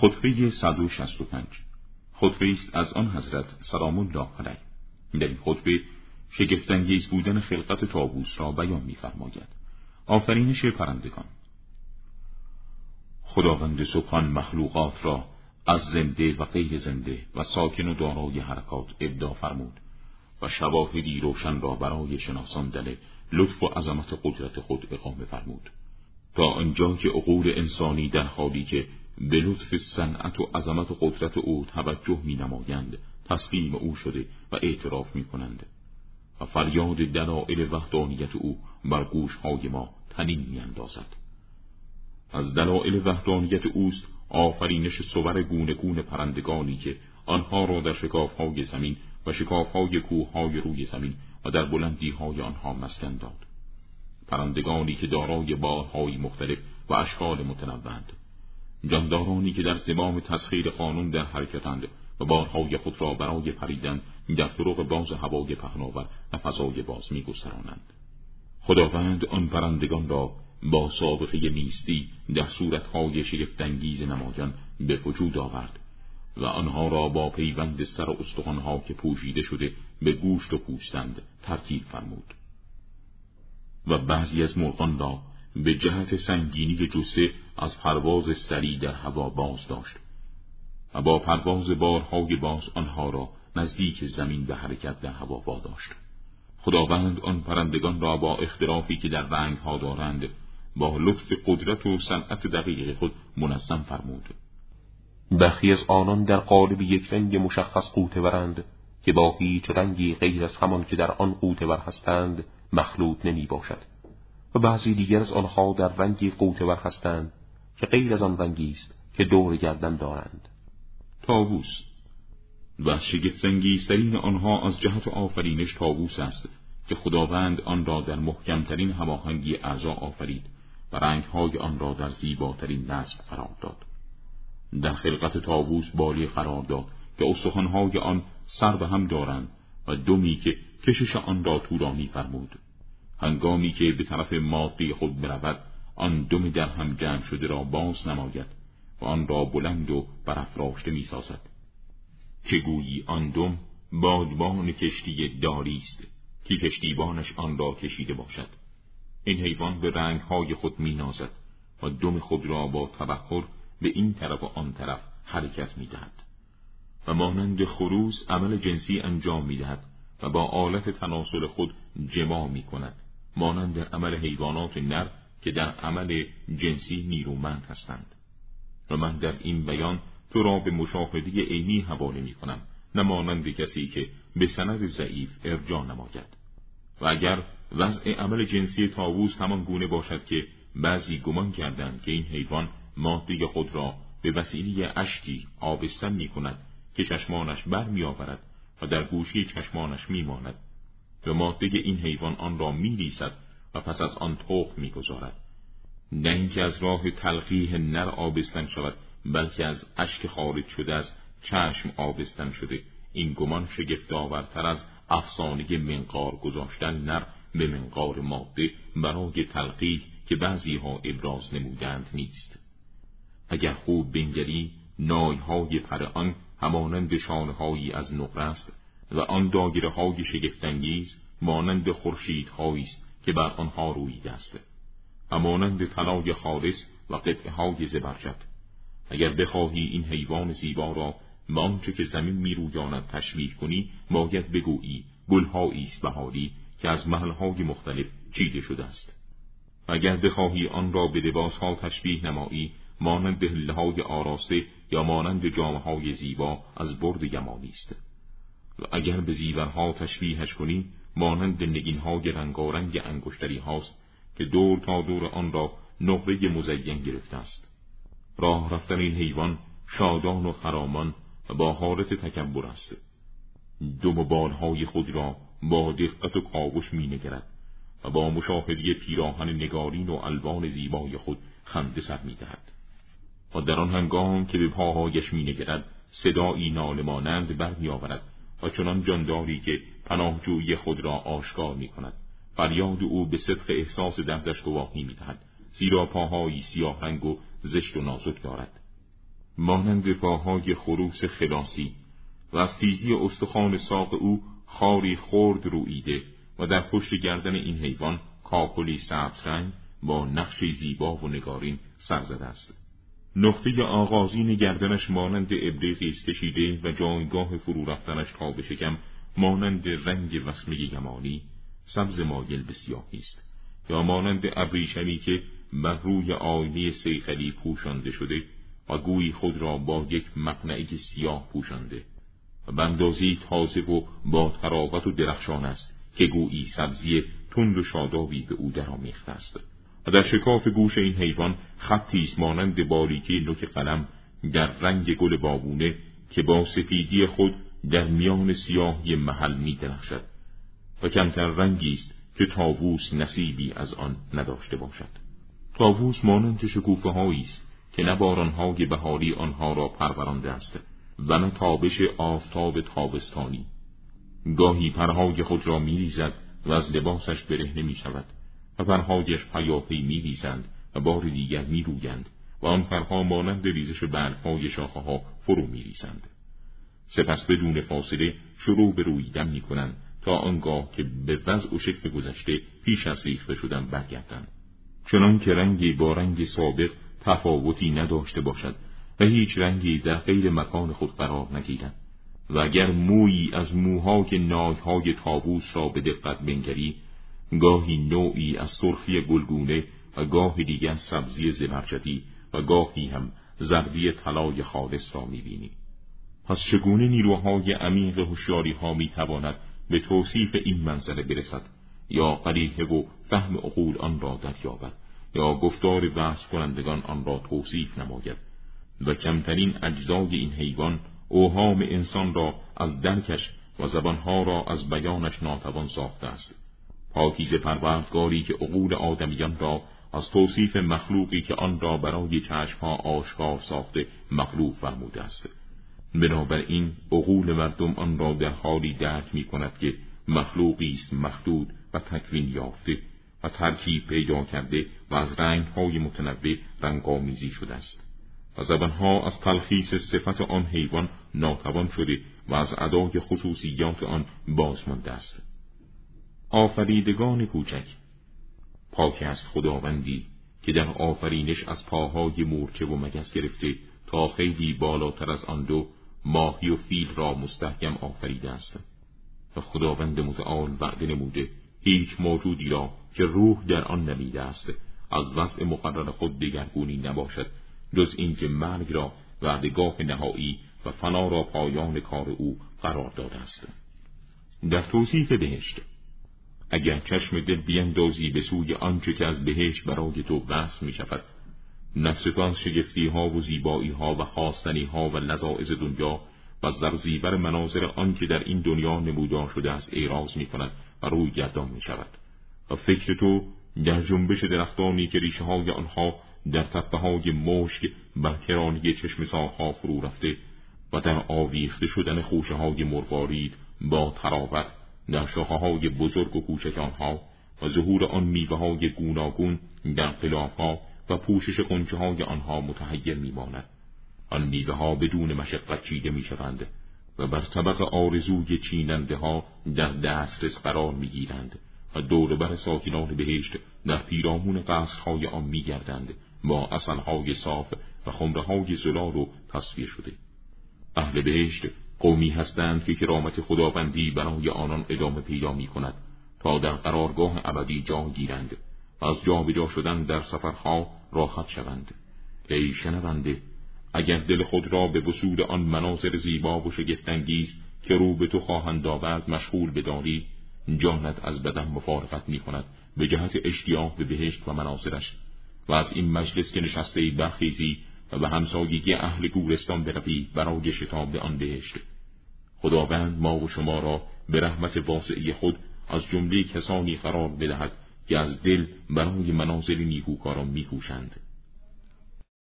خطبه 165 خطبه است از آن حضرت سلام الله علیه. در این خطبه شگفتانگیز بودن خلقت تابوس را بیان می‌فرماید. آفرینش پرندگان. خداوند سبحان مخلوقات را از زنده و غیر زنده و ساکن و دارای حرکات ابدا فرمود و شواهدی روشن را برای شناساندن لطف و عظمت قدرت خود اقامه فرمود. تا آنجا که عقول انسانی در حالی که به لطف صنعت و عظمت و قدرت او توجه می نمایند تسلیم او شده و اعتراف می کنند و فریاد دلائل وحدانیت او بر های ما تنین می اندازد. از دلائل وحدانیت اوست آفرینش صور گونه گونه پرندگانی که آنها را در های زمین و شکافهای های روی زمین و در بلندی های آنها مسکن داد. پرندگانی که دارای بارهای مختلف و اشکال متنوعند جاندارانی که در زمام تسخیر قانون در حرکتند و بارهای خود را برای پریدن در طرق باز هوای پهناور و فضای باز می گسترانند. خداوند آن پرندگان را با سابقه نیستی در صورتهای شگفتانگیز نمایان به وجود آورد و آنها را با پیوند سر استخوانها که پوشیده شده به گوشت و پوستند ترتیب فرمود و بعضی از مرغان را به جهت سنگینی جسه از پرواز سری در هوا باز داشت و با پرواز بارهای باز آنها را نزدیک زمین به حرکت در هوا واداشت. خداوند آن پرندگان را با اختلافی که در رنگ ها دارند با لطف قدرت و صنعت دقیق خود منظم فرمود. برخی از آنان در قالب یک رنگ مشخص قوته برند که با هیچ رنگی غیر از همان که در آن قوته بر هستند مخلوط نمی باشد. و بعضی دیگر از آنها در رنگی قوته بر هستند که غیر از آن رنگی است که دور گردن دارند. تاووس و شگفتانگیزترین آنها از جهت آفرینش تاووس است که خداوند آن را در محکمترین هماهنگی اعضا آفرید و رنگهای آن را در زیباترین نصب قرار داد. در خلقت تاووس بالی قرار داد که استخوانهای آن سر به هم دارند و دومی که کشش آن را طولانی فرمود. هنگامی که به طرف مادی خود برود آن دم در هم جمع شده را باز نماید و آن را بلند و برافراشته می سازد که گویی آن دم بادبان کشتی داری است که کشتیبانش آن را کشیده باشد. این حیوان به رنگهای خود می نازد و دم خود را با تبخر به این طرف و آن طرف حرکت می دهد و مانند خروس عمل جنسی انجام می دهد و با آلت تناسل خود جماع می کند مانند عمل حیوانات نر که در عمل جنسی نیرومند هستند. و من در این بیان تو را به مشاهده عینی حواله می کنم نه مانند کسی که به سند ضعیف ارجا نماید. و اگر وضع عمل جنسی تاووس همان گونه باشد که بعضی گمان کردند که این حیوان ماده خود را به وسیله اشکی آبستن می کند که چشمانش بر می آورد و در گوشی چشمانش می و ماده این حیوان آن را می ریسد و پس از آن تخم می گذارد نه اینکه از راه تلقیح نر آبستن شود بلکه از اشک خارج شده از چشم آبستن شده. این گمان شگفت آورتر از افسانه منقار گذاشتن نر به منقار ماده برای تلقیح که بعضی ها ابراز نمودند نیست. اگر خوب بنگری نایهای پر آن همانند شانههایی از نقره است و آن داگره های شگفتانگیز مانند خورشیدهایی است که بر آنها رویده است. و مانند طلای خالص و قطعه های زبرجد. اگر بخواهی این حیوان زیبا را به آنچه که زمین میرویاند تشبیه کنی باید بگویی گلهایی است بهاری که از محلهای مختلف چیده شده است. اگر بخواهی آن را به لباسها تشبیه نمایی مانند های آراسته یا مانند جامهای زیبا از برد یمانی است. و اگر به زیورها تشبیهش کنی مانند نگینهای رنگارنگ انگشتری هاست که دور تا دور آن را نقره مزین گرفته است راه رفتن این حیوان شادان و خرامان و با حالت تکبر است دم بالهای خود را با دقت و کاوش می نگرد و با مشاهده پیراهن نگارین و الوان زیبای خود خنده سر می دهد. و در آن هنگام که به پاهایش می نگرد صدایی نالمانند بر می آورد و چنان جانداری که پناهجویی خود را آشکار می کند فریاد او به صدق احساس دردش گواهی می دهد زیرا پاهایی سیاه رنگ و زشت و نازک دارد. مانند پاهای خروس خلاصی. و از تیزی استخوان ساق او خاری خرد رویده و در پشت گردن این حیوان کاکلی سبز رنگ با نقش زیبا و نگارین سر زده است. نقطه آغازین گردنش مانند ابریقی است کشیده و جایگاه فرو رفتنش تا به شکم مانند رنگ وسمه یمانی سبز مایل به سیاهی است. یا مانند ابریشمی که بر روی آینه سیخلی پوشانده شده و گویی خود را با یک مقنعه سیاه پوشانده. و بندازی تازه و با تراوت و درخشان است که گویی سبزی تند و شادابی به او درآمیخته است. در شکاف گوش این حیوان خطی است مانند باریکه نوک قلم در رنگ گل بابونه که با سفیدی خود در میان سیاهی محل می درخشد و کمتر رنگی است که تاووس نصیبی از آن نداشته باشد. تاووس مانند شکوفه است که نه بارانهای بهاری آنها را پرورانده است و نه تابش آفتاب تابستانی. گاهی پرهای خود را میریزد و از لباسش برهنه می شود و پرهایش پیاپی می ریزند و بار دیگر می رویند و آن پرها مانند ریزش برگهای شاخه ها فرو می ریزند. سپس بدون فاصله شروع به رویدن می کنند تا آنگاه که به وضع و شکل گذشته پیش از ریخته شدن برگردند. چنان که رنگی با رنگ سابق تفاوتی نداشته باشد و هیچ رنگی در غیر مکان خود قرار نگیرد و اگر مویی از موهای نایهای تابوس را به دقت بنگری گاهی نوعی از سرخی گلگونه و گاهی دیگر سبزی زمرجدی و گاهی هم زردی طلای خالص را می‌بینی. پس چگونه نیروهای عمیق هوشیاری ها می‌تواند به توصیف این منزله برسد؟ یا قریحه و فهم عقول آن را دریابد؟ یا گفتار وصف کنندگان آن را توصیف نماید؟ و کمترین اجزای این حیوان اوهام انسان را از درکش و زبانها را از بیانش ناتوان ساخته است. پاکیز پروردگاری که عقول آدمیان را از توصیف مخلوقی که آن را برای چشمها آشکار ساخته مخلوق فرموده است. بنابراین عقول مردم آن را در حالی درک می کند که مخلوقی است محدود و تکوین یافته و ترکیب پیدا کرده و از رنگهای متنوع رنگامیزی شده است. و زبانها از تلخیص صفت آن حیوان ناتوان شده و از ادای خصوصیات آن بازمانده است. آفریدگان کوچک. پاک است خداوندی که در آفرینش از پاهای مورچه و مگس گرفته تا خیلی بالاتر از آن دو ماهی و فیل را مستحکم آفریده است. و خداوند متعال وعده نموده هیچ موجودی را که روح در آن نمیده است از وضع مقرر خود دگرگونی نباشد جز اینکه مرگ را وعدگاه نهایی و فنا را پایان کار او قرار داده است. در توصیف بهشت اگر چشم دل بیندازی به سوی آنچه که از بهشت برای تو وصف می شود نفس تو از شگفتی ها و زیبایی ها و خواستنی ها و لذاعز دنیا و زرزیبر مناظر آنکه در این دنیا نمودار شده است ایراز می کند و روی گردان می شود و فکر تو در جنبش درختانی که ریشه های آنها در تپه های مشک بر کرانی چشم ساها فرو رفته و در آویخته شدن خوشه های مروارید با تراوت در شاخه های بزرگ و کوچک آنها و ظهور آن میوه های گوناگون در ها و پوشش قنچه های آنها متحیر میماند. آن میوه ها بدون مشقت چیده و بر طبق آرزوی چیننده ها در دسترس قرار می‌گیرند و دور بر ساکنان بهشت در پیرامون قصرهای آن میگردند با اصلهای صاف و خمرهای زلال و تصویر شده. اهل بهشت قومی هستند که کرامت خداوندی برای آنان ادامه پیدا می کند تا در قرارگاه ابدی جا گیرند و از جا به جا شدن در سفرها راحت شوند. ای شنونده اگر دل خود را به وصول آن مناظر زیبا و شگفتانگیز که رو به تو خواهند آورد مشغول بداری جانت از بدن مفارقت می کند به جهت اشتیاق به بهشت و مناظرش و از این مجلس که نشسته برخیزی و به همسایگی اهل گورستان بروی برای شتاب آن بهشت. خداوند ما و شما را به رحمت واسعی خود از جمله کسانی قرار بدهد که از دل برای منازل نیکوکاران میکوشند.